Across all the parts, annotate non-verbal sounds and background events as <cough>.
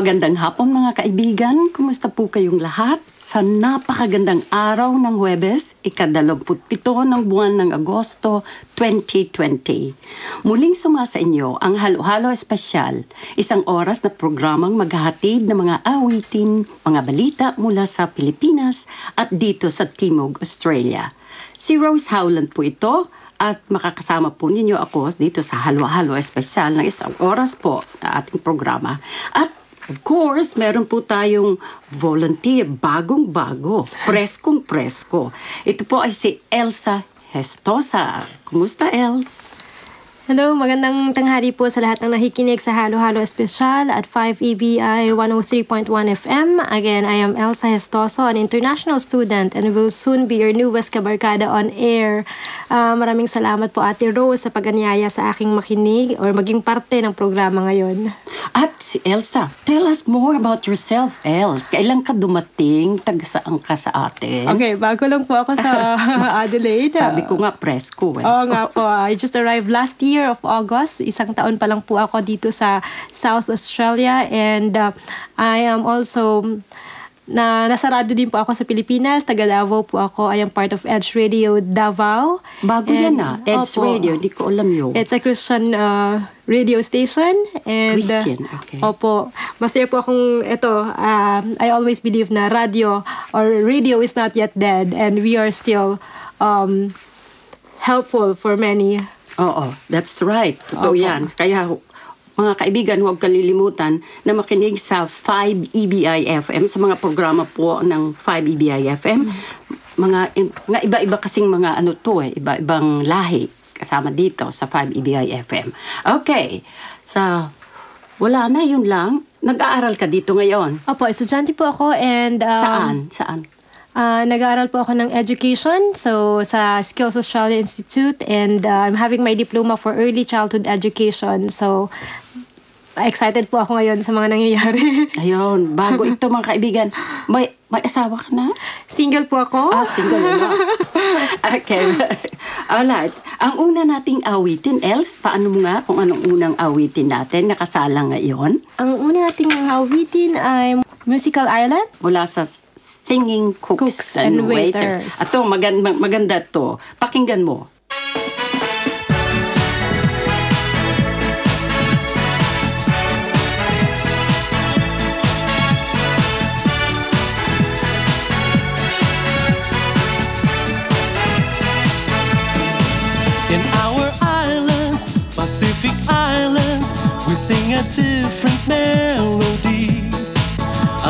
Magandang hapon mga kaibigan. Kumusta po kayong lahat? Sa napakagandang araw ng Huwebes, ikadalamputpito ng buwan ng Agosto 2020. Muling suma sa inyo ang Halo-Halo Espesyal, isang oras na programang maghahatid ng mga awitin, mga balita mula sa Pilipinas at dito sa Timog, Australia. Si Rose Howland po ito at makakasama po ninyo ako dito sa Halo-Halo Espesyal ng isang oras po na ating programa. At Of course, meron po tayong volunteer, bagong-bago, preskong-presko. Ito po ay si Elsa Hestosa. Kumusta, Els? Hello, magandang tanghali po sa lahat ng nakikinig sa Halo Halo Espesyal at 5 EBI 103.1 FM. Again, I am Elsa Hestoso, an international student and will soon be your newest kabarkada on air. Uh, maraming salamat po Ate Rose sa paganyaya sa aking makinig or maging parte ng programa ngayon. At si Elsa, tell us more about yourself, Els. Kailan ka dumating? Taga saan ka sa atin? Okay, bago lang po ako sa <laughs> Adelaide. Sabi ko nga, presko. Eh. Oo nga po. I just arrived last year year of August. Isang taon pa lang po ako dito sa South Australia and uh, I am also na nasarado din po ako sa Pilipinas. Taga Davao po ako. I am part of Edge Radio Davao. Bago and, yan ah. Edge opo, Radio. Hindi ko alam yun. It's a Christian uh, radio station. And, Christian, okay. Opo. Masaya po akong, ito, uh, I always believe na radio or radio is not yet dead and we are still um, helpful for many Oo, that's right. Totoo yan. Kaya mga kaibigan, huwag kalilimutan na makinig sa 5 EBI FM, sa mga programa po ng 5 EBI FM. Mga, mga iba-iba kasing mga ano to eh, iba-ibang lahi kasama dito sa 5 EBI FM. Okay, sa wala na, yun lang. Nag-aaral ka dito ngayon. Opo, estudyante po ako and... Um, Saan? Saan? Uh, nag-aaral po ako ng education, so sa Skills Australia Institute and uh, I'm having my diploma for early childhood education. So excited po ako ngayon sa mga nangyayari. <laughs> Ayun, bago ito mga kaibigan, may, may asawa ka na? Single po ako. Ah, single na. <laughs> okay. Alright. Ang una nating awitin, Els, paano mo nga kung anong unang awitin natin nakasalang ngayon? Ang una nating awitin ay Musical Island? Mula sa Singing Cooks, Cooks and, and Waiters. waiters. Ato, maganda, maganda to. Pakinggan mo.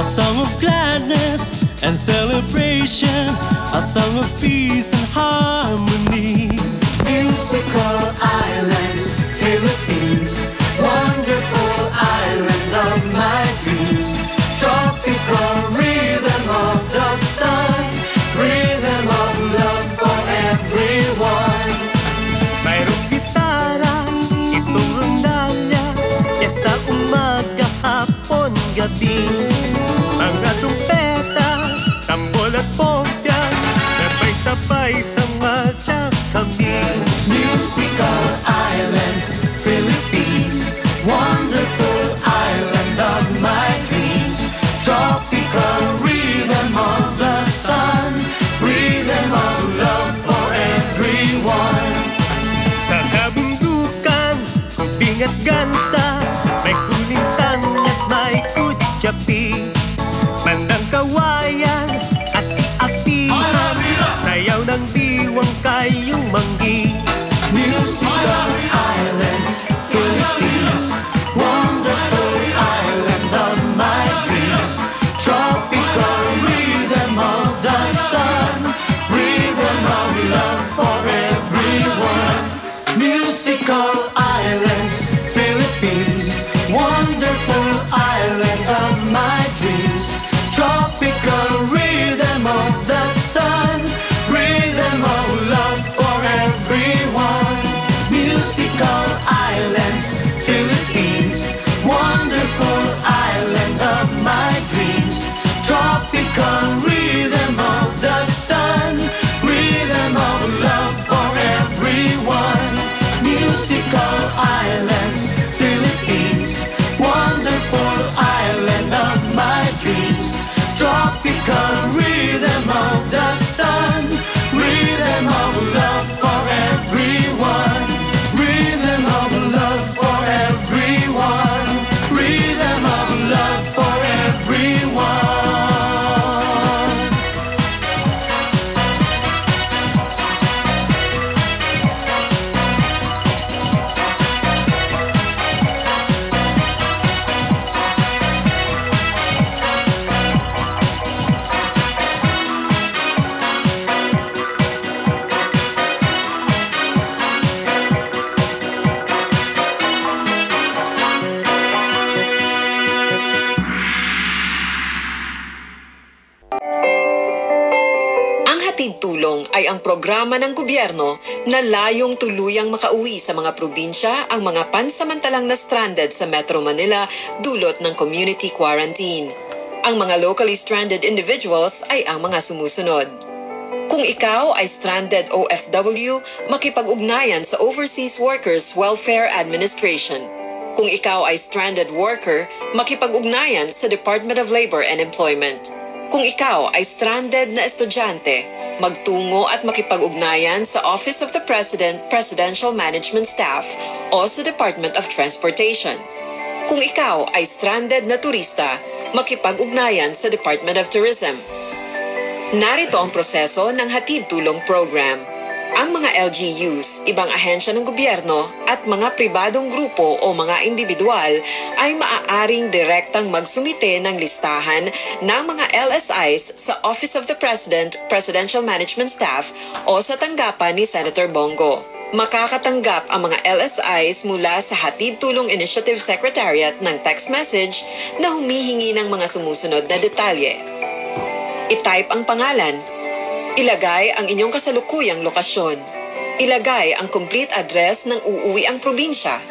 A song of gladness and celebration, a song of peace and harmony. Programa ng gobyerno na layong tuluyang makauwi sa mga probinsya ang mga pansamantalang na stranded sa Metro Manila dulot ng community quarantine. Ang mga locally stranded individuals ay ang mga sumusunod. Kung ikaw ay stranded OFW, makipag-ugnayan sa Overseas Workers Welfare Administration. Kung ikaw ay stranded worker, makipag-ugnayan sa Department of Labor and Employment. Kung ikaw ay stranded na estudyante, magtungo at makipag-ugnayan sa Office of the President Presidential Management Staff o sa Department of Transportation. Kung ikaw ay stranded na turista, makipag-ugnayan sa Department of Tourism. Narito ang proseso ng Hatid Tulong Program. Ang mga LGUs, ibang ahensya ng gobyerno at mga pribadong grupo o mga individual ay maaaring direktang magsumite ng listahan ng mga LSIs sa Office of the President, Presidential Management Staff o sa tanggapan ni Senator Bongo. Makakatanggap ang mga LSIs mula sa Hatid Tulong Initiative Secretariat ng text message na humihingi ng mga sumusunod na detalye. I-type ang pangalan. Ilagay ang inyong kasalukuyang lokasyon. Ilagay ang complete address ng uuwi ang probinsya.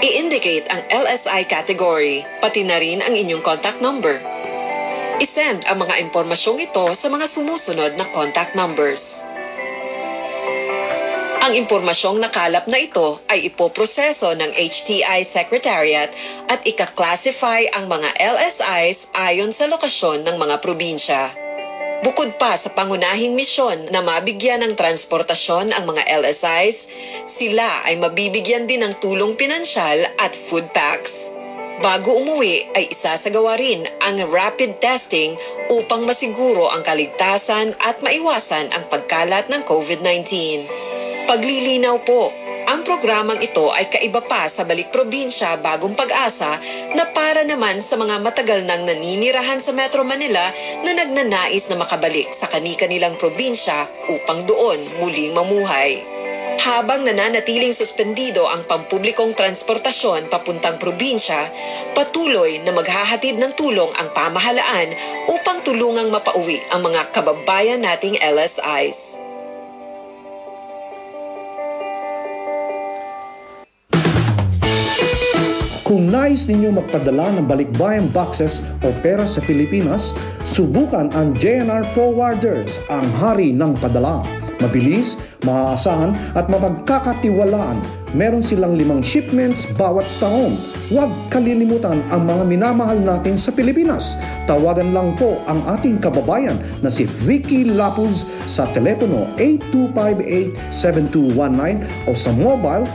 I-indicate ang LSI category, pati na rin ang inyong contact number. I-send ang mga impormasyong ito sa mga sumusunod na contact numbers. Ang impormasyong nakalap na ito ay ipoproseso ng HTI Secretariat at ika-classify ang mga LSIs ayon sa lokasyon ng mga probinsya. Bukod pa sa pangunahing misyon na mabigyan ng transportasyon ang mga LSIs, sila ay mabibigyan din ng tulong pinansyal at food packs. Bago umuwi ay isasagawa rin ang rapid testing upang masiguro ang kaligtasan at maiwasan ang pagkalat ng COVID-19. Paglilinaw po, ang programang ito ay kaiba pa sa balik probinsya bagong pag-asa na para naman sa mga matagal nang naninirahan sa Metro Manila na nagnanais na makabalik sa kani-kanilang probinsya upang doon muling mamuhay. Habang nananatiling suspendido ang pampublikong transportasyon papuntang probinsya, patuloy na maghahatid ng tulong ang pamahalaan upang tulungang mapauwi ang mga kababayan nating LSIs. Kung nais ninyo magpadala ng balikbayan boxes o pera sa Pilipinas, subukan ang JNR Forwarders, ang hari ng padala. Mabilis, maaasahan at mapagkakatiwalaan. Meron silang limang shipments bawat taon. Huwag kalilimutan ang mga minamahal natin sa Pilipinas. Tawagan lang po ang ating kababayan na si Ricky Lapuz sa telepono 8258-7219 o sa mobile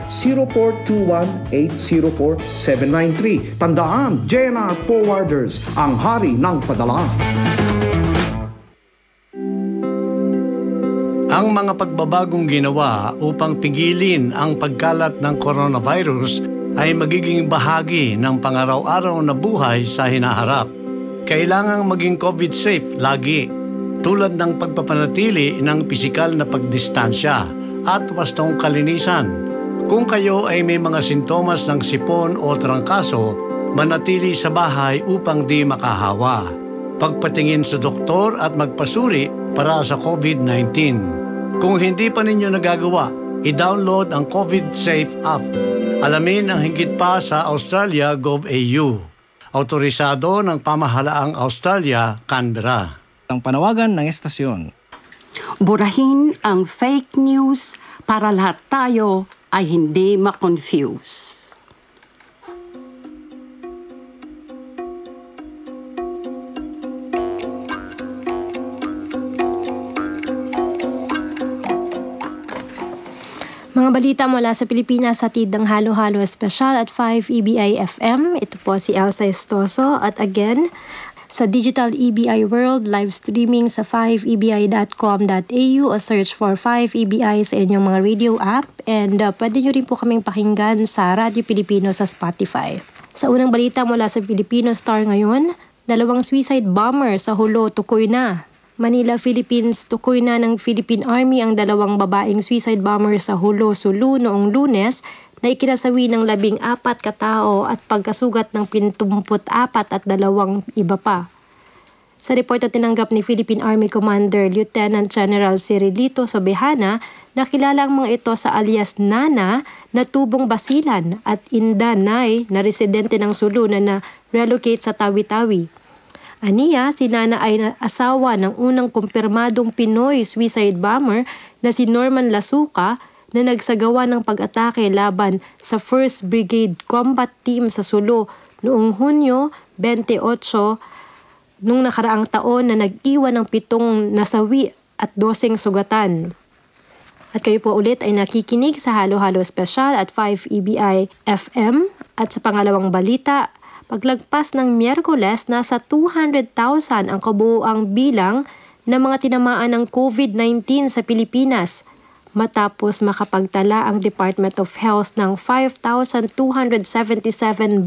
0421-804-793. Tandaan, JNR Forwarders, ang hari ng padala. Ang mga pagbabagong ginawa upang pigilin ang pagkalat ng coronavirus ay magiging bahagi ng pangaraw-araw na buhay sa hinaharap. Kailangang maging COVID-safe lagi, tulad ng pagpapanatili ng pisikal na pagdistansya at wastong kalinisan. Kung kayo ay may mga sintomas ng sipon o trangkaso, manatili sa bahay upang di makahawa. Pagpatingin sa doktor at magpasuri para sa COVID-19. Kung hindi pa ninyo nagagawa, i-download ang COVID Safe app. Alamin ang higit pa sa Australia Gov.au. Autorisado ng pamahalaang Australia, Canberra. ang panawagan ng estasyon. Burahin ang fake news para lahat tayo ay hindi makonfuse. Balita mula sa Pilipinas sa ng Halo-Halo Espesyal at 5 EBI FM. Ito po si Elsa Estoso. At again, sa Digital EBI World, live streaming sa 5ebi.com.au o search for 5EBI sa inyong mga radio app. And uh, pwede nyo rin po kaming pakinggan sa Radyo Pilipino sa Spotify. Sa unang balita mula sa Filipino Star ngayon, dalawang suicide bomber sa Hulo, Tukoy na. Manila, Philippines, tukoy na ng Philippine Army ang dalawang babaeng suicide bomber sa Hulo, Sulu noong lunes na ikinasawi ng labing apat katao at pagkasugat ng pintumput apat at dalawang iba pa. Sa report na tinanggap ni Philippine Army Commander Lieutenant General Cirilito Sobehana, nakilala ang mga ito sa alias Nana na tubong basilan at Indanay na residente ng Sulu na na-relocate sa Tawi-Tawi. Aniya, si Nana ay asawa ng unang kumpirmadong Pinoy suicide bomber na si Norman Lasuka na nagsagawa ng pag-atake laban sa 1st Brigade Combat Team sa Sulu noong Hunyo 28 nung nakaraang taon na nag-iwan ng pitong nasawi at dosing sugatan. At kayo po ulit ay nakikinig sa Halo Halo Special at 5 EBI FM at sa pangalawang balita, paglagpas ng Miyerkules, nasa 200,000 ang kabuuang bilang ng mga tinamaan ng COVID-19 sa Pilipinas matapos makapagtala ang Department of Health ng 5,277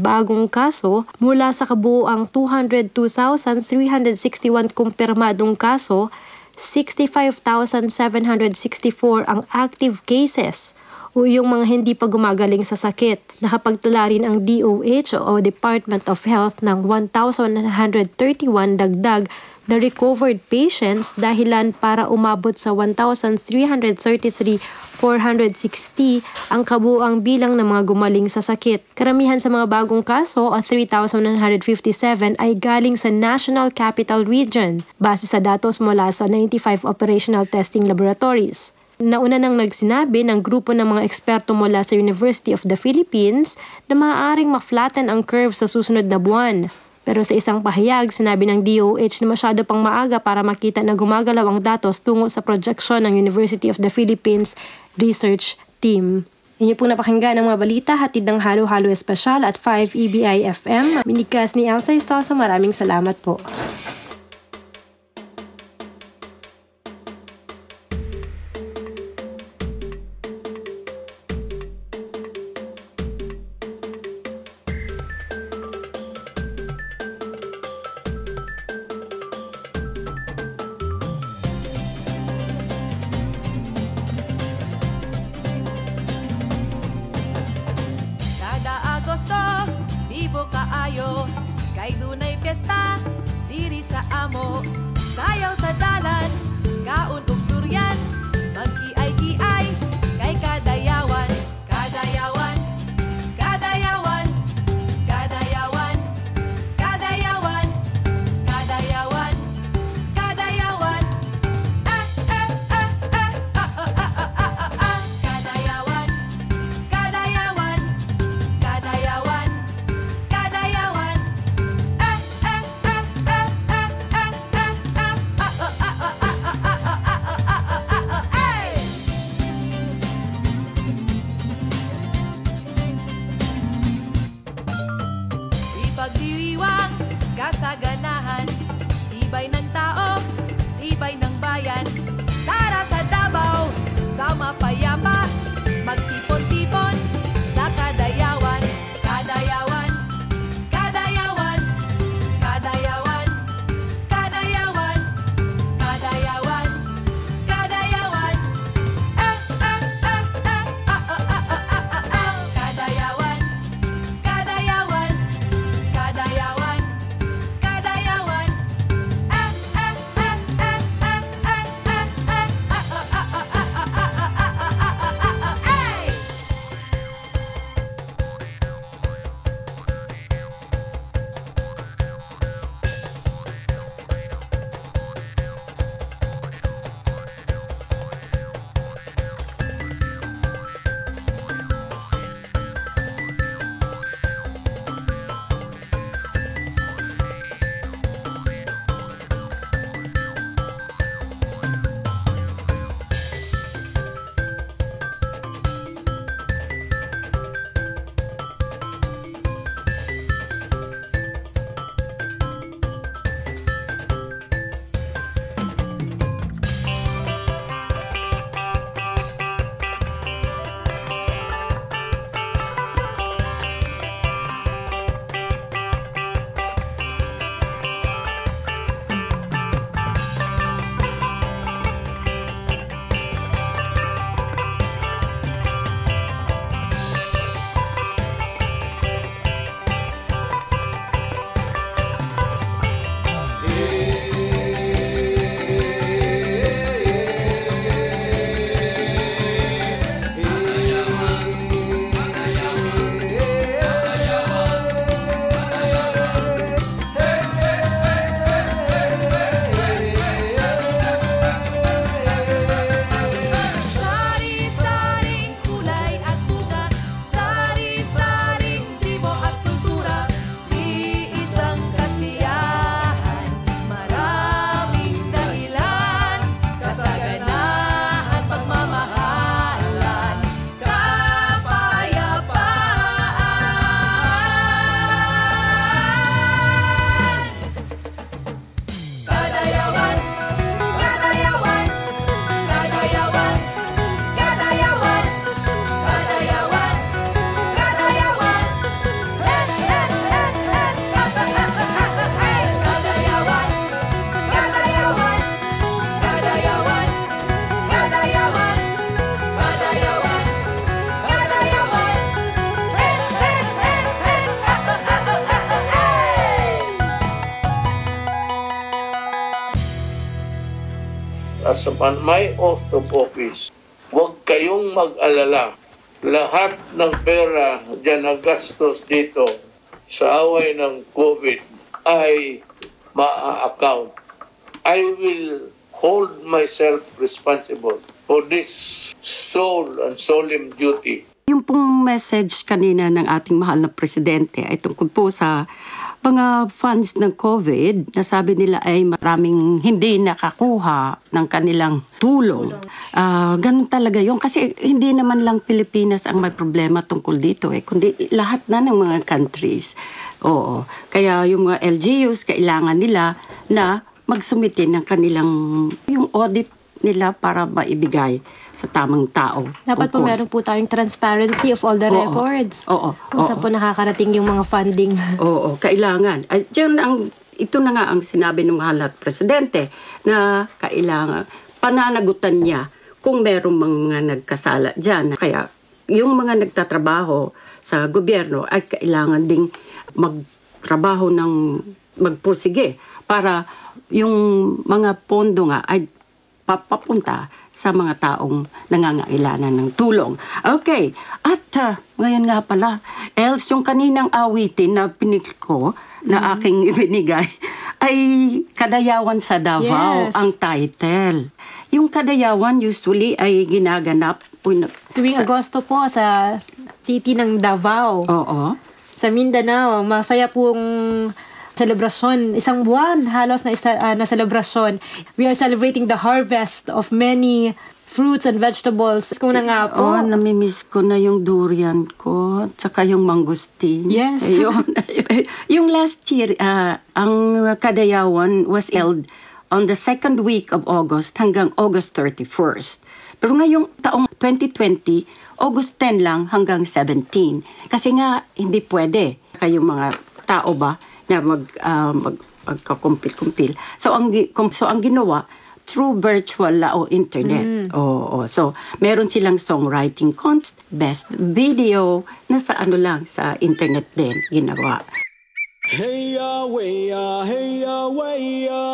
bagong kaso mula sa kabuuang 202,361 kumpirmadong kaso 65,764 ang active cases o yung mga hindi pa gumagaling sa sakit. Nakapagtala rin ang DOH o Department of Health ng 1,131 dagdag na recovered patients dahilan para umabot sa 1,333,460 ang kabuang bilang ng mga gumaling sa sakit. Karamihan sa mga bagong kaso o 3,157 ay galing sa National Capital Region base sa datos mula sa 95 operational testing laboratories. Nauna nang nagsinabi ng grupo ng mga eksperto mula sa University of the Philippines na maaaring ma-flatten ang curve sa susunod na buwan. Pero sa isang pahayag, sinabi ng DOH na masyado pang maaga para makita na gumagalaw ang datos tungo sa projection ng University of the Philippines Research Team. Inyo po napakinggan ang mga balita hatid ng Halo Halo Espesyal at 5 EBI FM. Minikas ni Elsa Istoso, maraming salamat po. duna eta eta as upon my oath of office, huwag kayong mag-alala. Lahat ng pera dyan na gastos dito sa away ng COVID ay ma-account. I will hold myself responsible for this sole and solemn duty Yung pong message kanina ng ating mahal na presidente ay tungkol po sa mga funds ng COVID na sabi nila ay maraming hindi nakakuha ng kanilang tulong. Ah, ganun talaga yun. Kasi hindi naman lang Pilipinas ang may problema tungkol dito eh, kundi lahat na ng mga countries. Oo. Kaya yung mga LGUs, kailangan nila na magsumite ng kanilang yung audit nila para maibigay sa tamang tao. Dapat po meron po tayong transparency of all the Oo. records. Oo. Kung saan Oo. po nakakarating yung mga funding. <laughs> Oo, kailangan. Ay, dyan ang, ito na nga ang sinabi ng mahal at presidente na kailangan pananagutan niya kung merong mga nagkasala dyan. Kaya yung mga nagtatrabaho sa gobyerno ay kailangan ding magtrabaho ng magpursige para yung mga pondo nga ay papapunta sa mga taong nangangailangan ng tulong. Okay, at ah, ngayon nga pala, else yung kaninang awitin na pinik ko, na aking <laughs> ibinigay, ay Kadayawan sa Davao Yes. ang title. Yung Kadayawan usually ay ginaganap Tuwing sa- Agosto po sa city ng Davao. Oo. Sa Mindanao, masaya pong selebrasyon. Isang buwan halos na, isa, ah, na selebrasyon. We are celebrating the harvest of many fruits and vegetables. Kung na nga po. Oh, namimiss ko na yung durian ko, at saka yung mangustin. Yes. <laughs> Ayun. <laughs> yung last year, ah, ang Kadayawan was held on the second week of August hanggang August 31st. Pero ngayong taong 2020, August 10 lang hanggang 17. Kasi nga, hindi pwede kayong mga tao ba na mag, ah, mag magkakumpil-kumpil. So ang so ang ginawa through virtual la o internet. Oo, So meron silang songwriting contest, best video na sa ano lang sa internet din ginawa. Hey ya, way ya, hey ya, way ya.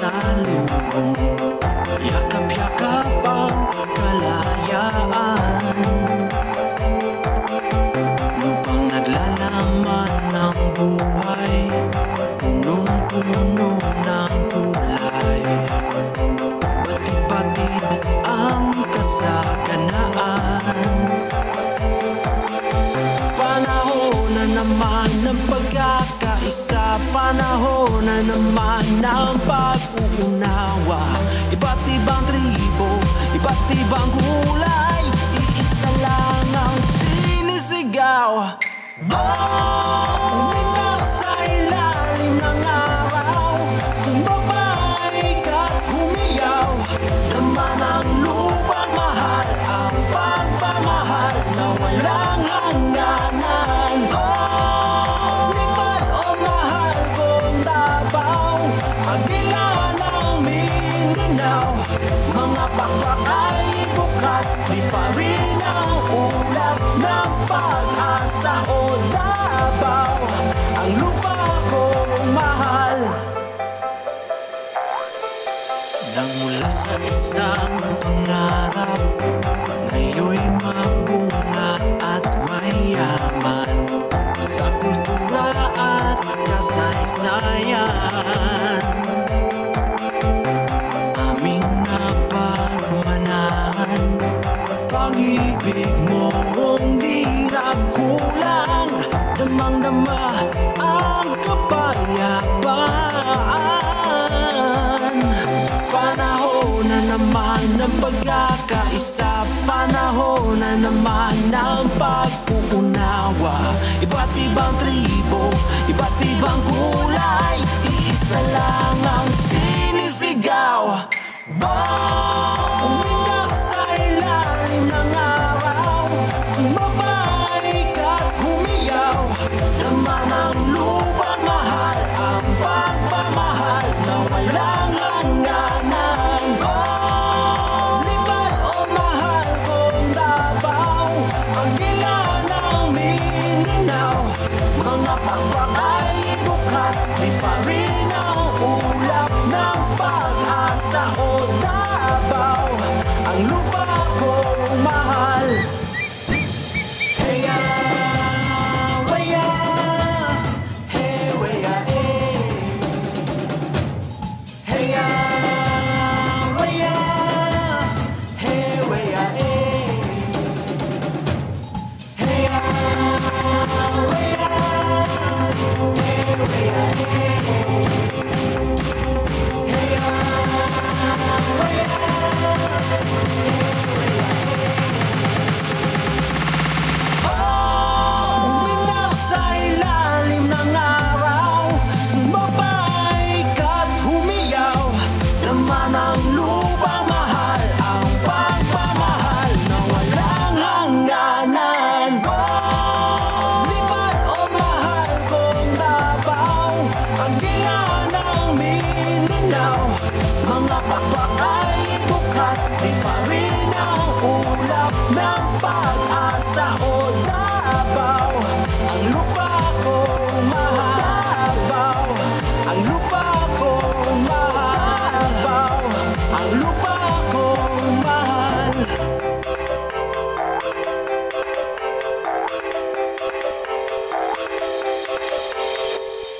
Sinasalubong Yakap-yakap ang kalayaan. Lupang naglalaman ng buhay Punong-puno pagkakaisa Panahon na naman ng pag-uunawa Iba't ibang tribo, iba't ibang kulay Iisa lang ang sinisigaw. Oh, sa isang pangarap Ngayon'y mabunga at mayaman. Sa kultura at kasaysayan na naman ng pag-uunawa. Iba't ibang tribo, iba't ibang kulay. Iisa lang ang sinisigaw. Umiyak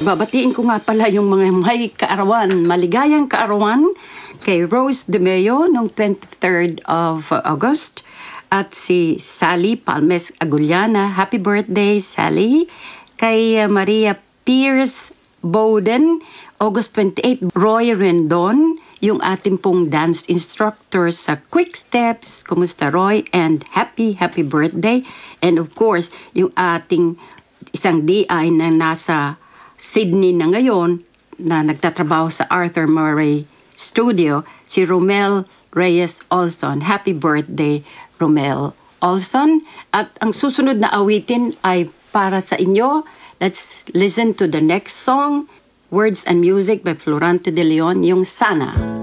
Babatiin ko nga pala yung mga may kaarawan, maligayang kaarawan kay Rose De Meo noong 23rd of August at si Sally Palmes Aguliana. Happy birthday, Sally. Kay uh, Maria Pierce Bowden, August 28, Roy Rendon, yung ating pong dance instructor sa Quick Steps. Kumusta Roy? And happy, happy birthday. And of course, yung ating isang DI na nasa Sydney na ngayon na nagtatrabaho sa Arthur Murray Studio, si Romel Reyes Olson. Happy birthday, Romel Olson. At ang susunod na awitin ay para sa inyo. Let's listen to the next song, Words and Music by Florante de Leon, yung Sana. Sana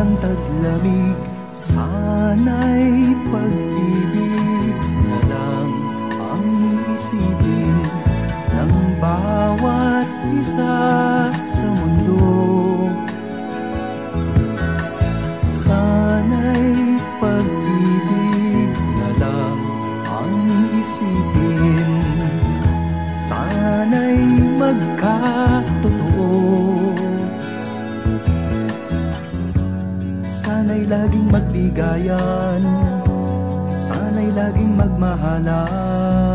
walang taglamig Sana'y pag-ibig na lang ang isipin ng bawat isa sa mundo. Sana'y pag-ibig na lang ang isipin Sana'y magkatotoo laging magbigayan. Sana'y laging magmahalan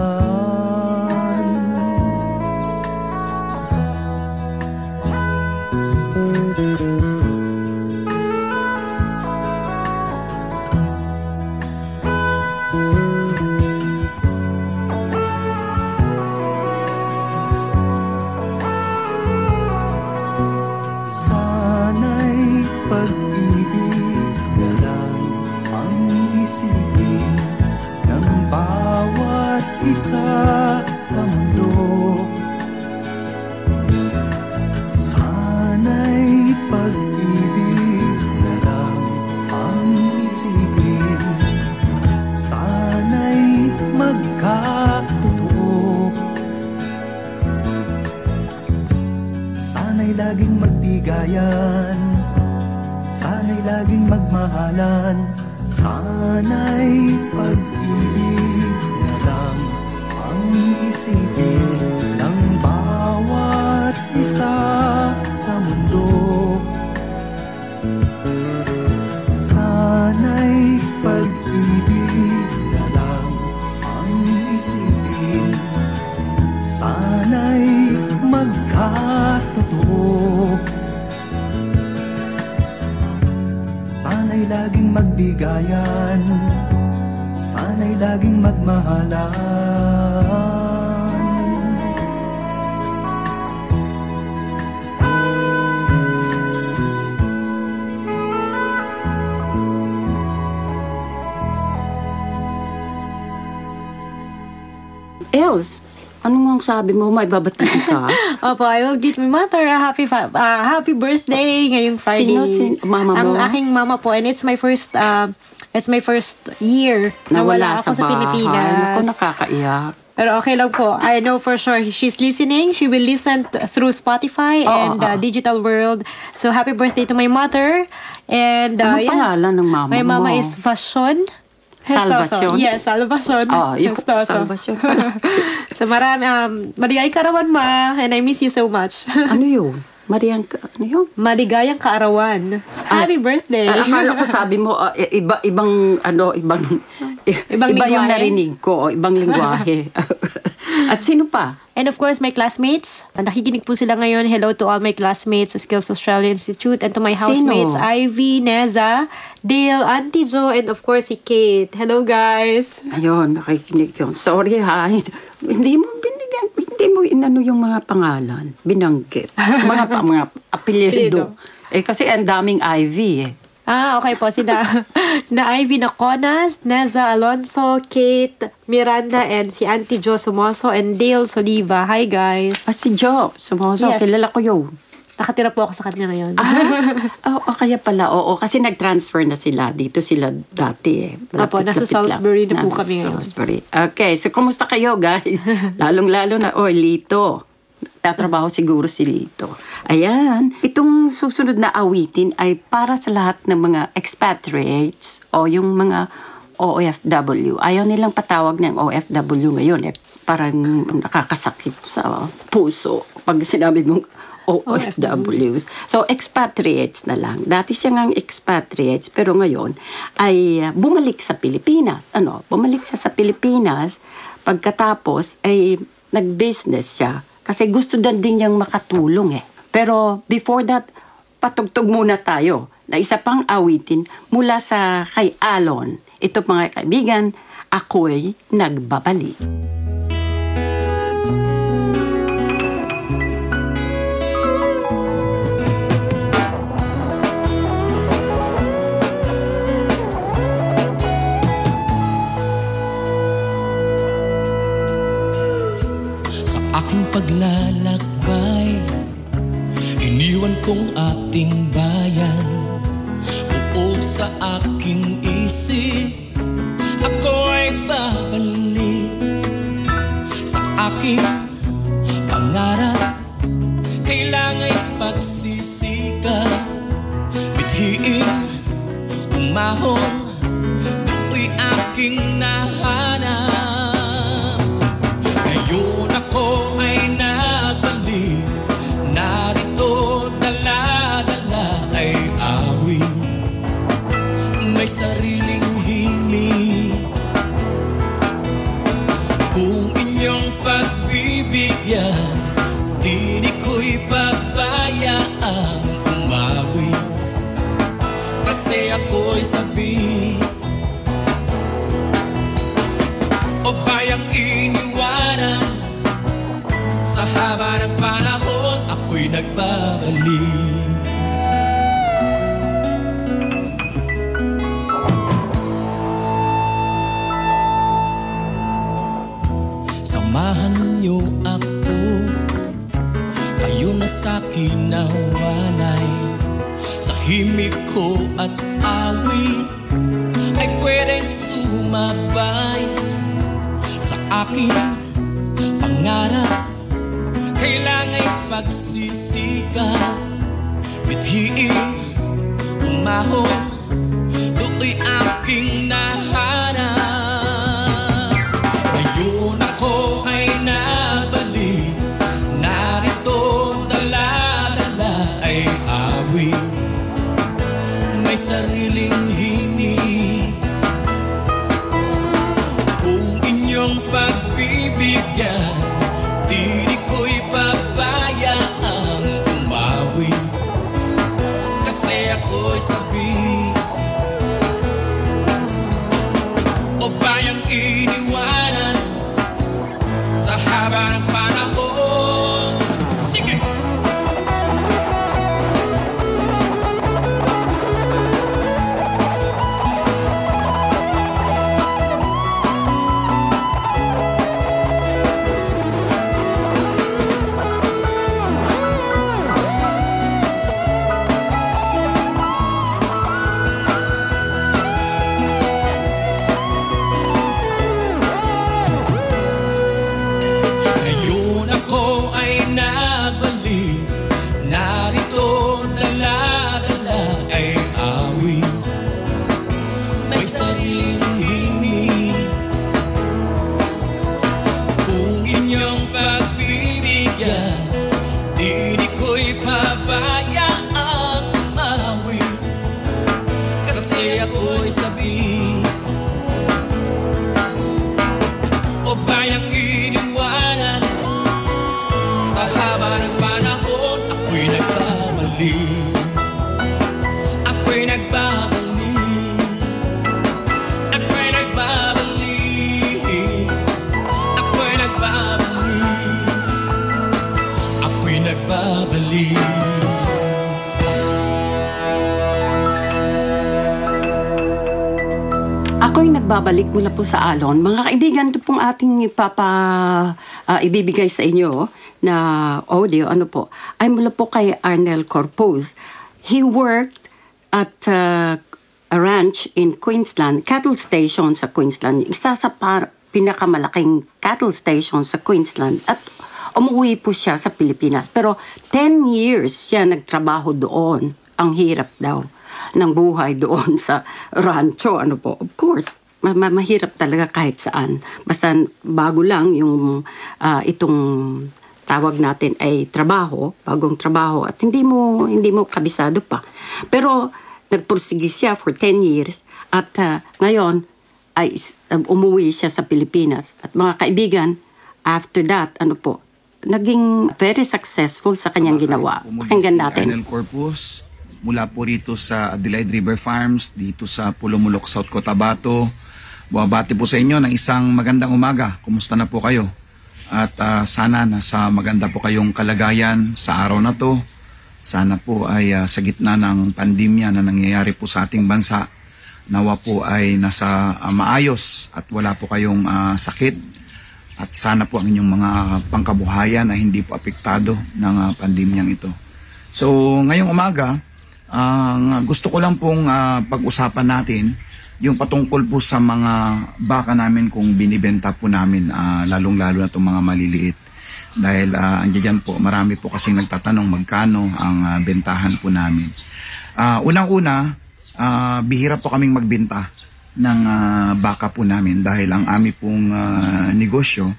magbigayan Sana'y laging magmahalan Sana'y pag-ibig na lang Ang isipin ng bawat isa sa mundo laging magbigayan. Sana'y laging magmahalan Els, ano ang sabi mo? May babatiin ka? <laughs> Opo, I will greet my mother a happy fa- ah, happy birthday ngayong Friday. Sino? Sin- mama Ang mo? aking mama po and it's my first uh, it's my first year na wala ako sa, Pilipinas. Naku, nakakaiyak. Pero okay lang po. I know for sure she's listening. She will listen through Spotify Oo, and uh, oo. digital world. So happy birthday to my mother. And uh, Anong yeah. pangalan ng mama My mama mo? is Fashion. Salvacion? Yes, Salvacion. Oh, yung Hestoso. Salvacion pala. <laughs> so marami, um, maligayang karawan ma, and I miss you so much. <laughs> ano yun? Marian, ka- ano yun? maligayang kaarawan. Happy birthday. Ay, akala ko sabi mo, ah, i- iba, ibang, ano, ibang, Ibang iba yung narinig ko, o, ibang lingwahe. <laughs> At sino pa? And of course, my classmates. Nakikinig po sila ngayon. Hello to all my classmates sa Skills Australia Institute and to my Sino? housemates, Ivy, Neza, Dale, Auntie Jo, and of course, si Kate. Hello, guys. Ayun, nakikinig yun. Sorry ha, <laughs> hindi mo binigyan, hindi mo inano yung mga pangalan, binanggit. Mga, pa, mga apelyido. eh kasi ang daming Ivy eh. Ah, okay po. Sina, <laughs> sina Ivy Naconas, Neza Alonso, Kate, Miranda, and si Auntie Jo Sumoso, and Dale Soliva. Hi, guys. Ah, si Joe, sumoso, Yes. kilala ko yun. Nakatira po ako sa kanya ngayon. Ah, <laughs> oh, kaya pala, oo, kasi nag-transfer na sila. Dito sila dati eh. Apo, nasa Malapit-lapit. Salisbury na po Nasa kami ngayon. Salisbury. Okay, so kumusta kayo guys? <laughs> Lalong-lalo na, oh, Lito. Tatrabaho siguro si Lito. Ayan, itong susunod na awitin ay para sa lahat ng mga expatriates o yung mga OFW. Ayaw nilang patawag ng OFW ngayon eh. Parang nakakasakit sa puso pag sinabi mong OFWs. So, expatriates na lang. Dati siya ngang expatriates, pero ngayon ay bumalik sa Pilipinas. Ano? Bumalik siya sa Pilipinas, pagkatapos ay nag-business siya. Kasi gusto din din niyang makatulong eh. Pero before that, patugtog muna tayo na isa pang awitin mula sa kay Alon. Ito mga kaibigan, ako'y nagbabalik. Aking paglalakbay. Iniwan kong ating bayan Oo sa aking isip. Ako ay babalik Sa aking pangarap. Kailangan pagsisikap Bithiin, umahon Do'y aking nahanap May sariling himig. Kung inyong pagbibigyan Di ko'y pabayaan umawi Kasi ako'y sabi o bayang iniwanan Sa haba ng panahon ako'y nagbabalik nawalay Sa himig ko at awit Ay pwedeng sumabay. Sa aking pangarap Kailangan pagsisikap Bithiin, umahon Do'y aking nahanap po sa Alon. Mga kaibigan, ito pong ating ipapa, ah, ibibigay sa inyo na audio, ano po, ay mula po kay Arnel Corpus. He worked at ah, a ranch in Queensland, cattle station sa Queensland. Isa sa par- pinakamalaking cattle station sa Queensland. At umuwi po siya sa Pilipinas. Pero 10 years siya nagtrabaho doon. Ang hirap daw ng buhay doon <laughs> sa rancho. Ano po, of course, ma- ma- mahirap talaga kahit saan. Basta bago lang yung ah, itong tawag natin ay trabaho, bagong trabaho at hindi mo hindi mo kabisado pa. Pero nagpursige siya for 10 years at ah, ngayon ay um, umuwi siya sa Pilipinas. At mga kaibigan, after that, ano po, naging very successful sa kanyang ginawa. Pakinggan natin. Arnel Corpus mula po rito sa Adelaide River Farms dito sa Pulumulok, South Cotabato. Buwabati po sa inyo ng isang magandang umaga. Kumusta na po kayo? At ah, sana nasa maganda po kayong kalagayan sa araw na to. Sana po ay ah, sa gitna ng pandemya na nangyayari po sa ating bansa, nawa po ay nasa ah, maayos at wala po kayong ah, sakit. At sana po ang inyong mga pangkabuhayan ay hindi po apektado ng ah, pandemyang ito. So, ngayong umaga, ang gusto ko lang pong ah, pag-usapan natin yung patungkol po sa mga baka namin kung binibenta po namin, ah, lalong-lalo na itong mga maliliit. Dahil uh, andyan po, marami po kasing nagtatanong magkano ang ah, bentahan po namin. Ah, Unang-una, ah, bihira po kaming magbenta ng ah, baka po namin dahil ang ami pong ah, negosyo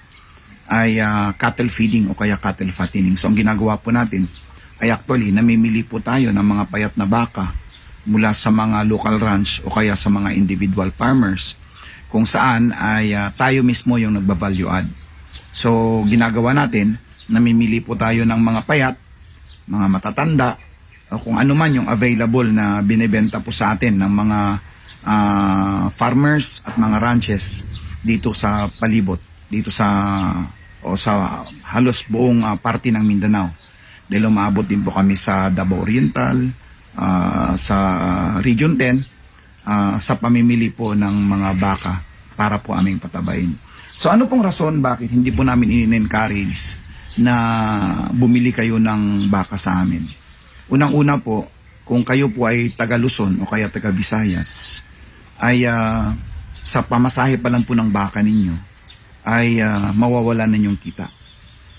ay ah, cattle feeding o kaya cattle fattening. So ang ginagawa po natin ay actually namimili po tayo ng mga payat na baka mula sa mga local ranch o kaya sa mga individual farmers kung saan ay ah, tayo mismo yung nagbabalue add. So ginagawa natin, namimili po tayo ng mga payat, mga matatanda, o kung ano man yung available na binebenta po sa atin ng mga ah, farmers at mga ranches dito sa palibot, dito sa o sa halos buong ah, parte ng Mindanao. Dahil umabot din po kami sa Davao Oriental, ah, sa Region 10, ah, sa pamimili po ng mga baka para po aming patabayin. So ano pong rason bakit hindi po namin in-encourage na bumili kayo ng baka sa amin? Unang-una po, kung kayo po ay taga Luzon o kaya taga Visayas, ay ah, sa pamasahe pa lang po ng baka ninyo, ay ah, mawawala na yung kita.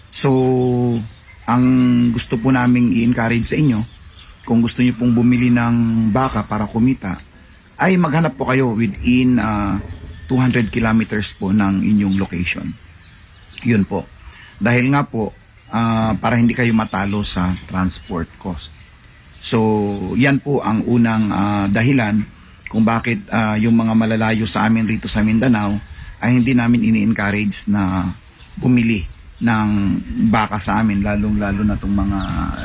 So, ang gusto po naming i-encourage sa inyo, kung gusto niyo pong bumili ng baka para kumita, ay maghanap po kayo within ah, 200 kilometers po ng inyong location. Yun po. Dahil nga po, ah, para hindi kayo matalo sa transport cost. So, yan po ang unang ah, dahilan kung bakit ah, yung mga malalayo sa amin rito sa Mindanao ay hindi namin ini-encourage na bumili ng baka sa amin, lalong-lalo na itong mga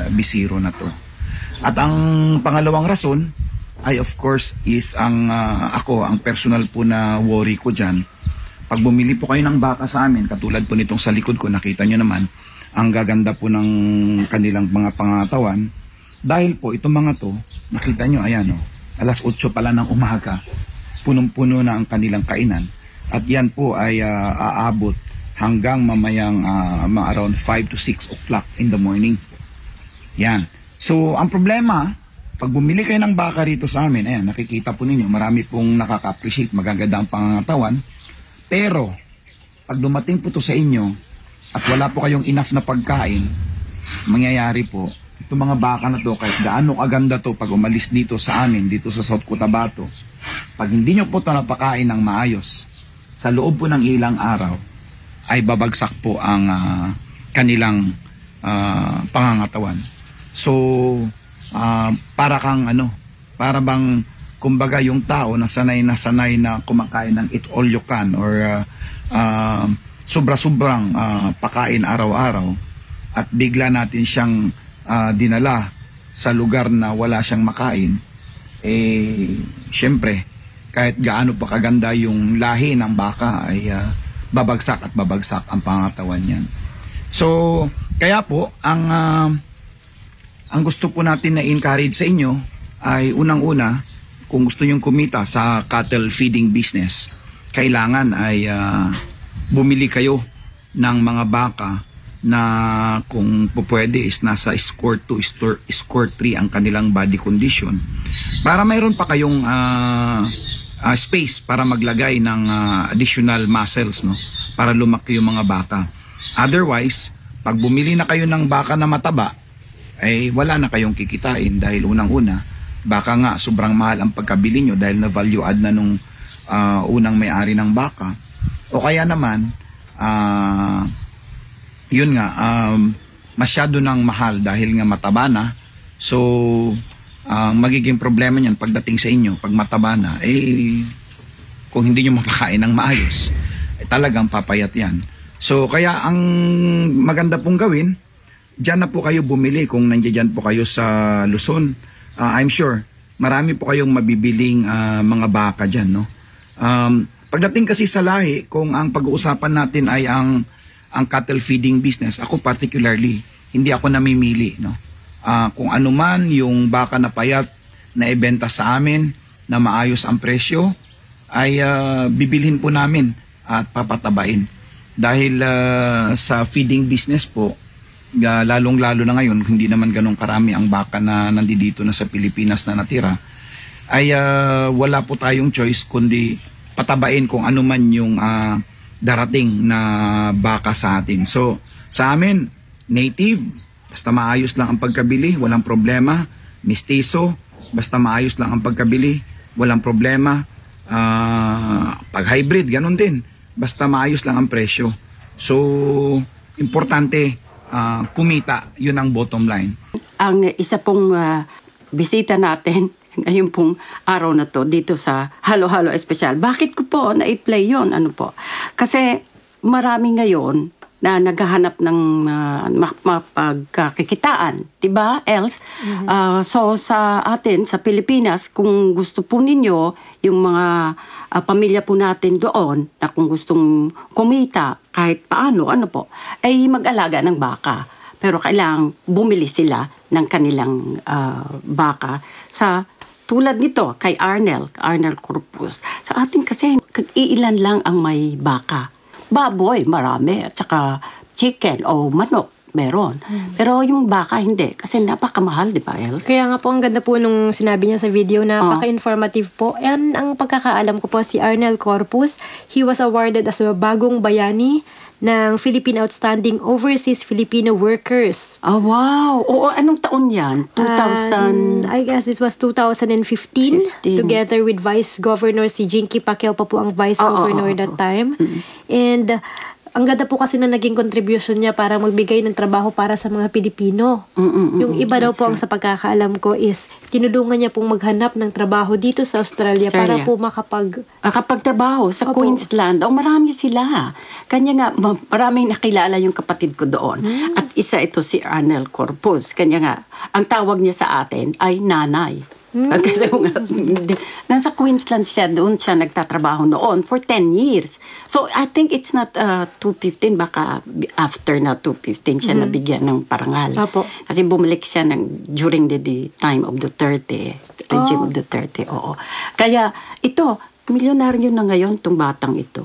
bisiro na to. At ang pangalawang rason ay of course is ang ah, ako, ang personal po na worry ko dyan. Pag bumili po kayo ng baka sa amin, katulad po nitong sa likod ko, nakita nyo naman, ang gaganda po ng kanilang mga pangatawan. Dahil po, itong mga to, nakita nyo, ayan o, alas 8 pala ng umaga, punong-puno na ang kanilang kainan. At yan po ay ah, aabot hanggang mamayang ah, mga around 5 to 6 o'clock in the morning. Yan. So, ang problema, pag bumili kayo ng baka rito sa amin, ayan, nakikita po ninyo, marami pong nakaka-appreciate, magaganda ang pangangatawan. Pero, pag dumating po to sa inyo, at wala po kayong enough na pagkain, mangyayari po, itong mga baka na to, kahit gaano kaganda to pag umalis dito sa amin, dito sa South Cotabato, pag hindi nyo po ito napakain ng maayos, sa loob po ng ilang araw, ay babagsak po ang ah, kanilang ah, pangangatawan. So, ah, para kang ano, para bang kumbaga yung tao na sanay na sanay na kumakain ng eat all you can or ah, ah, sobra-sobrang ah, pakain araw-araw at bigla natin siyang ah, dinala sa lugar na wala siyang makain, eh, syempre, kahit gaano pa kaganda yung lahi ng baka ay ah, babagsak at babagsak ang pangatawan niyan. So, kaya po, ang ah, ang gusto po natin na encourage sa inyo ay unang-una, kung gusto nyong kumita sa cattle feeding business, kailangan ay ah, bumili kayo ng mga baka na kung po pwede is nasa score 2, score, score 3 ang kanilang body condition para mayroon pa kayong ah, ah, space para maglagay ng ah, additional muscles no para lumaki yung mga baka. Otherwise, pag bumili na kayo ng baka na mataba, ay wala na kayong kikitain dahil unang-una, baka nga sobrang mahal ang pagkabili nyo dahil na value add na nung ah, unang may-ari ng baka. O kaya naman, ah, yun nga, um, masyado nang mahal dahil nga mataba na. So, ang magiging problema niyan pagdating sa inyo, pag mataba na, eh, kung hindi nyo mapakain ng maayos, eh, talagang papayat yan. So, kaya ang maganda pong gawin, Diyan na po kayo bumili kung nandiyan po kayo sa Luzon. Ah, I'm sure marami po kayong mabibiling ah, mga baka diyan, no? Um, pagdating kasi sa lahi, kung ang pag-uusapan natin ay ang ang cattle feeding business, ako particularly, hindi ako namimili, no? Ah, kung ano man yung baka na payat na ibenta sa amin na maayos ang presyo, ay ah, bibilhin po namin at papatabain. Dahil ah, sa feeding business po, lalong-lalo na ngayon, hindi naman ganun karami ang baka na nandito na sa Pilipinas na natira, ay ah, wala po tayong choice kundi patabain kung ano man yung ah, darating na baka sa atin. So, sa amin, native, basta maayos lang ang pagkabili, walang problema. Mistiso, basta maayos lang ang pagkabili, walang problema. Ah, pag hybrid, ganun din. Basta maayos lang ang presyo. So, importante, ah, kumita, yun ang bottom line. Ang isa pong ah, bisita natin <laughs> ngayon pong araw na to dito sa Halo Halo Espesyal. Bakit ko po na-play yon Ano po? Kasi marami ngayon na naghahanap ng uh, mapagkakikitaan. Diba, else? Ah, so, sa atin, sa Pilipinas, kung gusto po ninyo, yung mga ah, pamilya po natin doon, na kung gustong kumita, kahit paano, ano po, ay mag-alaga ng baka. Pero kailangang bumili sila ng kanilang ah, baka sa tulad nito kay Arnel, Arnel Corpus. Sa atin kasi, iilan lang ang may baka. Baboy, marami. At saka chicken o manok. Meron. Pero yung baka, hindi. Kasi napakamahal, di ba, Els? Kaya nga po, ang ganda po nung sinabi niya sa video na Oh. paka-informative po. And ang pagkakaalam ko po, si Arnel Corpus, he was awarded as a bagong bayani ng Philippine Outstanding Overseas Filipino Workers. Oh, wow. Oo, anong taon yan? 2000? And I guess this was 2015 together with Vice Governor si Jinky Pacquiao pa po ang Vice Oo, Governor oo, that time. And uh, ang ganda po kasi na naging contribution niya para magbigay ng trabaho para sa mga Pilipino. yung iba daw po ang sa pagkakaalam ko is tinulungan niya pong maghanap ng trabaho dito sa Australia, para Australia. po makapag Ah, kapag trabaho sa Opo. Queensland, oh, marami sila. Kanya nga, ma- maraming nakilala yung kapatid ko doon. At isa ito si Arnel Corpus. Kanya nga, ang tawag niya sa atin ay nanay. Kasi nga, nasa Queensland siya, doon siya nagtatrabaho noon for 10 years. So, I think it's not uh, 215, baka after na 215 siya Mhm. nabigyan ng parangal. Opo. Kasi bumalik siya ng, during the, the time of Duterte, regime Oh. of Duterte, oo. Kaya ito, milyonaryo na ngayon tong batang ito.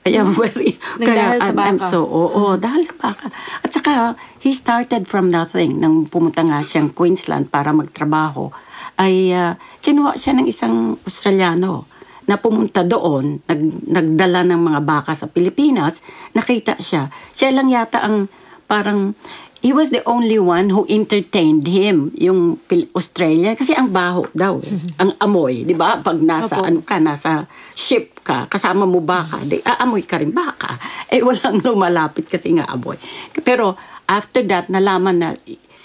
Kaya very, kaya I'm, I'm so, oo, dahil sa baka. At saka, he started from nothing. Nang pumunta nga siyang Queensland para magtrabaho, ay ah, kinuha siya ng isang Australiano na pumunta doon, nag, nagdala ng mga baka sa Pilipinas, nakita siya. Siya lang yata ang parang, he was the only one who entertained him, yung Australia. Kasi ang baho daw, eh. <laughs> ang amoy, di ba? Pag nasa, Opo. ano ka, nasa ship ka, kasama mo baka, di, aamoy ka rin baka. Eh, walang <laughs> lumalapit kasi nga amoy. Pero, after that, nalaman na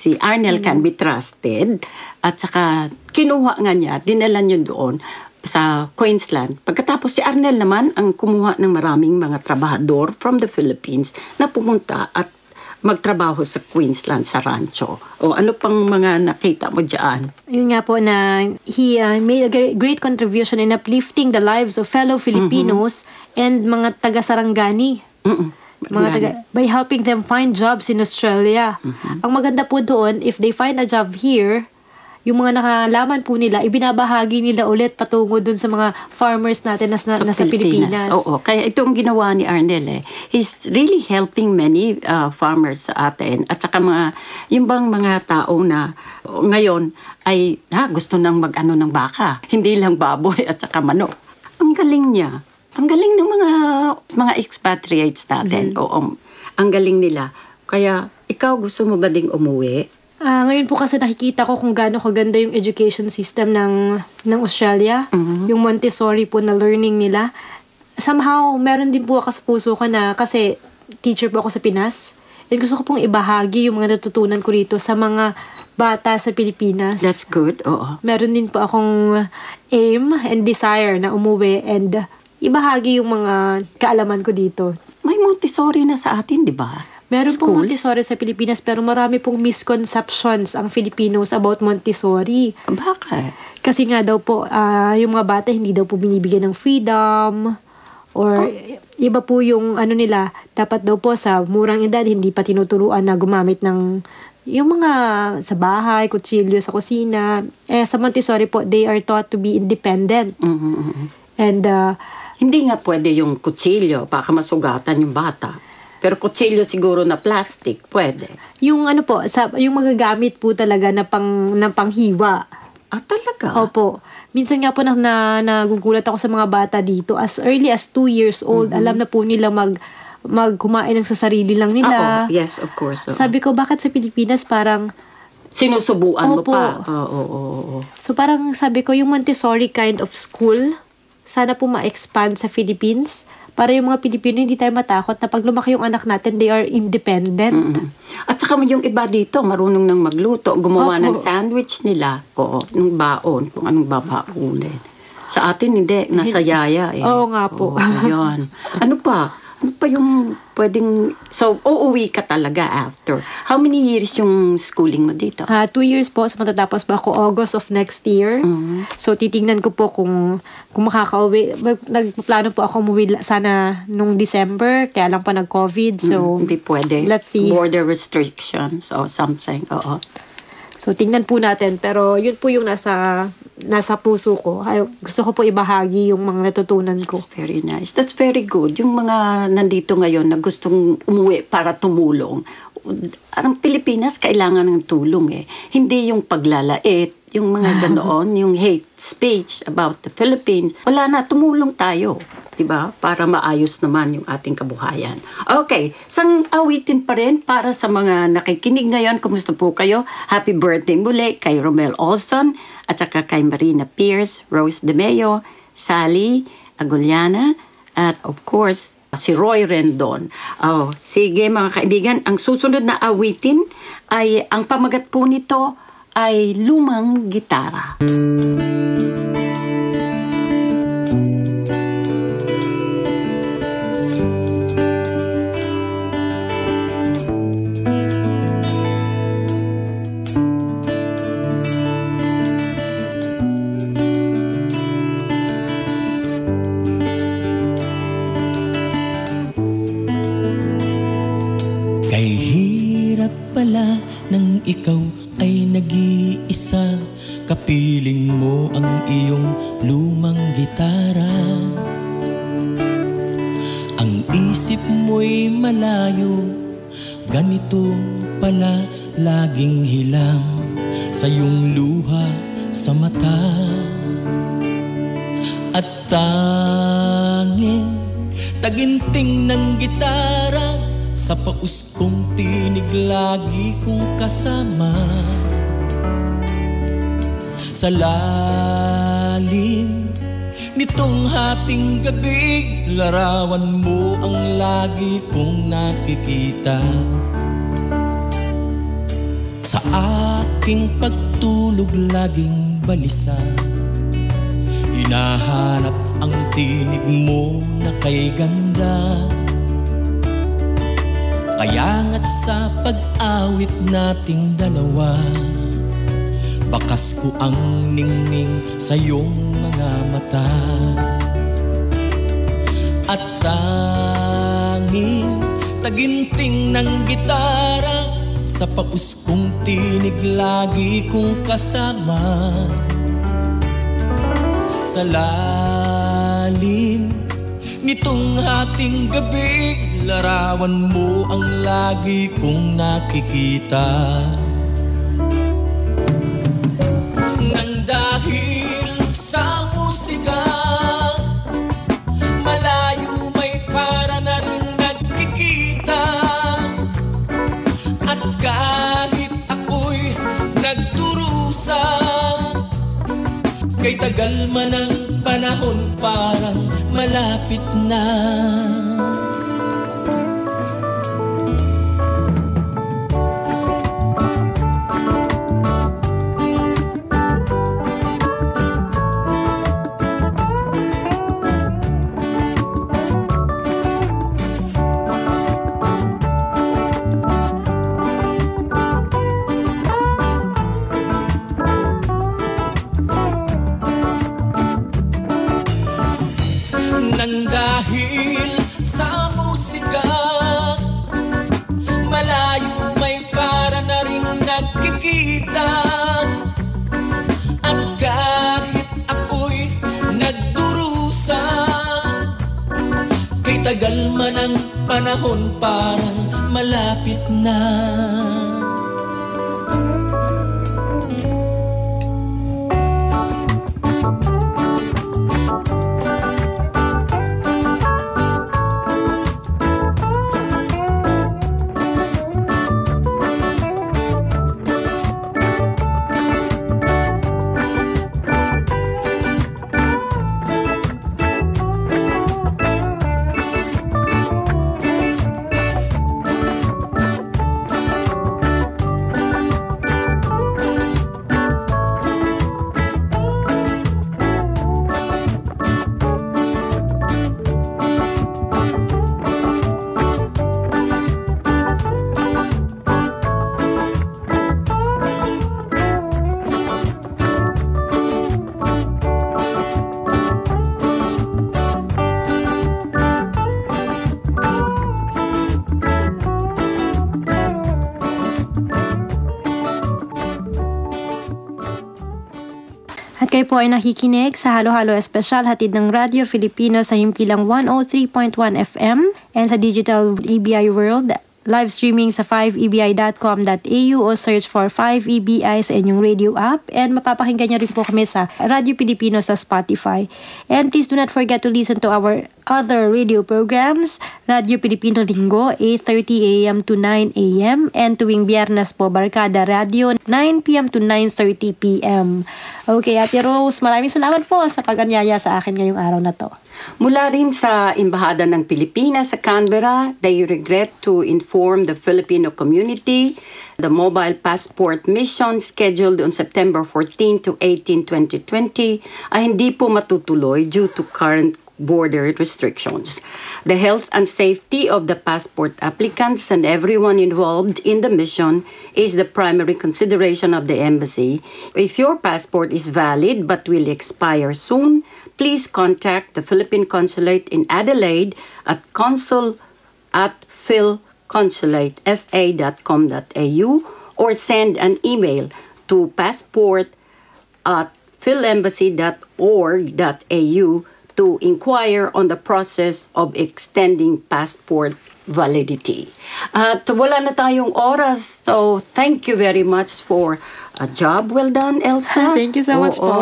si Arnel can be trusted at saka kinuha nga niya, dinala niyo doon sa Queensland. Pagkatapos si Arnel naman ang kumuha ng maraming mga trabahador from the Philippines na pumunta at magtrabaho sa Queensland sa rancho. O ano pang mga nakita mo dyan? Yun nga po na he uh, made a gre- great contribution in uplifting the lives of fellow Filipinos and mga taga-Sarangani. Mga taga, by helping them find jobs in Australia. Ang maganda po doon, if they find a job here, yung mga nakalaman po nila, ibinabahagi nila ulit patungo dun sa mga farmers natin nas, na, nasa Pilipinas. Oo, kaya itong ginawa ni Arnel eh. He's really helping many uh, farmers sa atin. At saka mga, yung bang mga tao na ngayon ay ha, gusto nang mag-ano ng baka. <laughs> Hindi lang baboy at saka manok. Ang galing niya. Ang galing ng mga mga expatriates natin. Oo, ang galing nila. Kaya ikaw gusto mo ba ding umuwi? Ah, ngayon po kasi nakikita ko kung gaano kaganda yung education system ng ng Australia, yung Montessori po na learning nila. Somehow, meron din po ako sa puso ko na kasi teacher po ako sa Pinas. And gusto ko pong ibahagi yung mga natutunan ko rito sa mga bata sa Pilipinas. That's good, oo. Meron din po akong aim and desire na umuwi and ibahagi yung mga kaalaman ko dito. May Montessori na sa atin, di ba? Meron pong Schools? Montessori sa Pilipinas pero marami pong misconceptions ang Filipinos about Montessori. Bakit? Kasi nga daw po, ah, yung mga bata hindi daw po binibigyan ng freedom or iba po yung ano nila, dapat daw po sa murang edad hindi pa tinuturuan na gumamit ng yung mga sa bahay, kutsilyo sa kusina. Eh, sa Montessori po, they are taught to be independent. And uh, Hindi nga pwede yung kutsilyo, baka masugatan yung bata. Pero kutsilyo siguro na plastic, pwede. yung ano po, sa, yung magagamit po talaga na pang na panghiwa. Ah, talaga? Opo. Minsan nga po na, na nagugulat ako sa mga bata dito. As early as two years old, alam na po nila mag magkumain ng sa sarili lang nila. Oo, yes, of course. oo. Sabi ko, bakit sa Pilipinas parang... Sinusubuan mo Opo. pa. Oo, oo, oo. So parang sabi ko, yung Montessori kind of school, sana po ma-expand sa Philippines para yung mga Pilipino hindi tayo matakot na pag lumaki yung anak natin, they are independent. At saka yung iba dito, marunong nang magluto, gumawa Opo. ng sandwich nila. Oo, ng baon, kung anong babaunin. Sa atin, hindi. Nasa yaya eh. Oo nga po. Oo, yun. <laughs> Ano pa? Ano pa yung pwedeng... So, uuwi ka talaga after. How many years yung schooling mo dito? Ah, two years po, so matatapos pa ako August of next year. So, titingnan ko po kung, kung makaka-uwi. Mag- Nagplano po ako umuwi sana nung December, kaya lang pa nag-COVID. So, Mm, hindi pwede. let's see. Border restrictions or something. Oo. So, tingnan po natin. Pero, yun po yung nasa, nasa puso ko. Ay, gusto ko po ibahagi yung mga natutunan ko. That's very nice. That's very good. Yung mga nandito ngayon na gustong umuwi para tumulong, ang Pilipinas kailangan ng tulong eh. Hindi yung paglalait, yung mga <laughs> ganoon, yung hate speech about the Philippines. Wala na, tumulong tayo. 'di ba? Para maayos naman yung ating kabuhayan. Okay, sang awitin pa rin para sa mga nakikinig ngayon. Kumusta po kayo? Happy birthday muli kay Romel Olson at saka kay Marina Pierce, Rose De Meo, Sally Aguliana, at of course, si Roy Rendon. Oh, sige mga kaibigan, ang susunod na awitin ay ang pamagat po nito ay lumang gitara. Hirap pala nang ikaw ay nag-iisa. Kapiling mo ang iyong lumang gitara. Ang isip mo'y malayo Ganito pala laging hilang Sa iyong luha sa mata. At tanging taginting ng gitara Sa paus kong tinig lagi kong kasama. Sa lalim nitong hating gabi Larawan mo ang lagi kong nakikita. Sa aking pagtulog laging balisa. Hinahanap ang tinig mo na kay ganda Kaya nga't sa pag-awit nating dalawa. Bakas ko ang ningning sa iyong mga mata. At tanging taginting ng gitara Sa paus kong tinig lagi kong kasama. Sa lalim nitong hating gabi Larawan mo ang lagi kong nakikita. Nang dahil sa musika Malayo may para na rin nagkikita. At kahit ako'y nagdurusa Kay tagal man ang panahon parang malapit na parang malapit na po ay nakikinig sa Halo-Halo Espesyal hatid ng Radyo Filipino sa himpilang 103.1 FM and sa Digital EBI World live streaming sa 5ebi.com.au o search for 5EBI sa inyong radio app. And mapapakinggan nyo rin po kami sa Radyo Pilipino sa Spotify. And please do not forget to listen to our other radio programs. Radyo Pilipino Linggo, 8.30 a.m. to 9 a.m. And tuwing biyernes po, Barkada Radio, 9 p.m. to 9.30 p.m. Okay, Ate Rose, maraming salamat po sa pag-anyaya sa akin ngayong araw na to. Mula rin sa Embahada ng Pilipinas sa Canberra, they regret to inform the Filipino community the mobile passport mission scheduled on September 14 to 18, 2020 ay hindi po matutuloy due to current border restrictions. The health and safety of the passport applicants and everyone involved in the mission is the primary consideration of the embassy. If your passport is valid but will expire soon, please contact the Philippine Consulate in Adelaide at consul at philconsulatesa.com.au or send an email to passport at philembassy.org.au to inquire on the process of extending passport validity. At wala na tayong oras, so thank you very much for a job well done, Elsa. <laughs> Thank you so much Oo. po.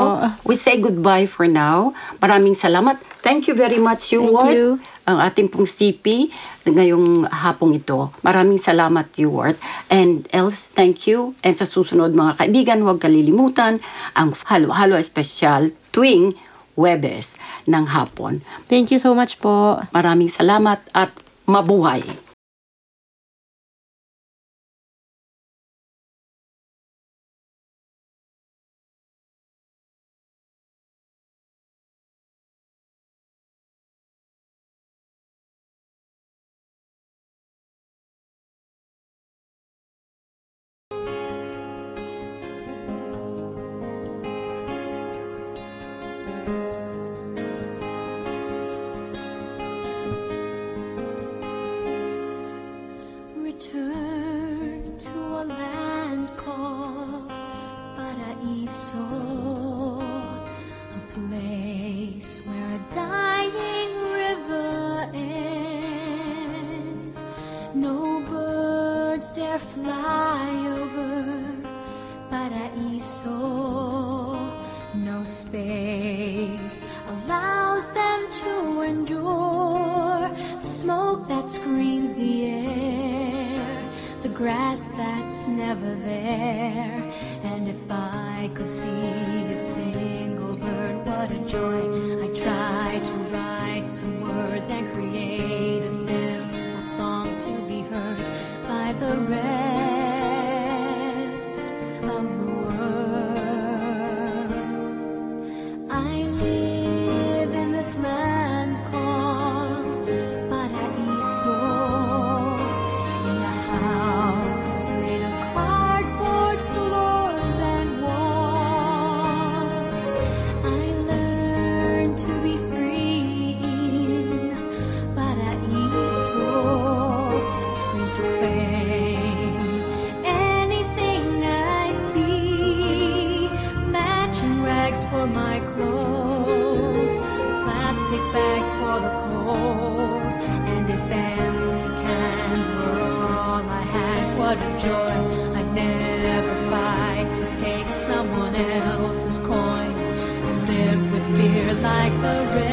We say goodbye for now. Maraming salamat. Thank you very much, you Thank you. ang ating pong CP ngayong hapong ito. Maraming salamat, Ewart. And else, thank you. And sa susunod, mga kaibigan, huwag kalilimutan ang halo-halo espesyal tuwing Webes ng hapon. Thank you so much po. Maraming salamat at mabuhay. rain.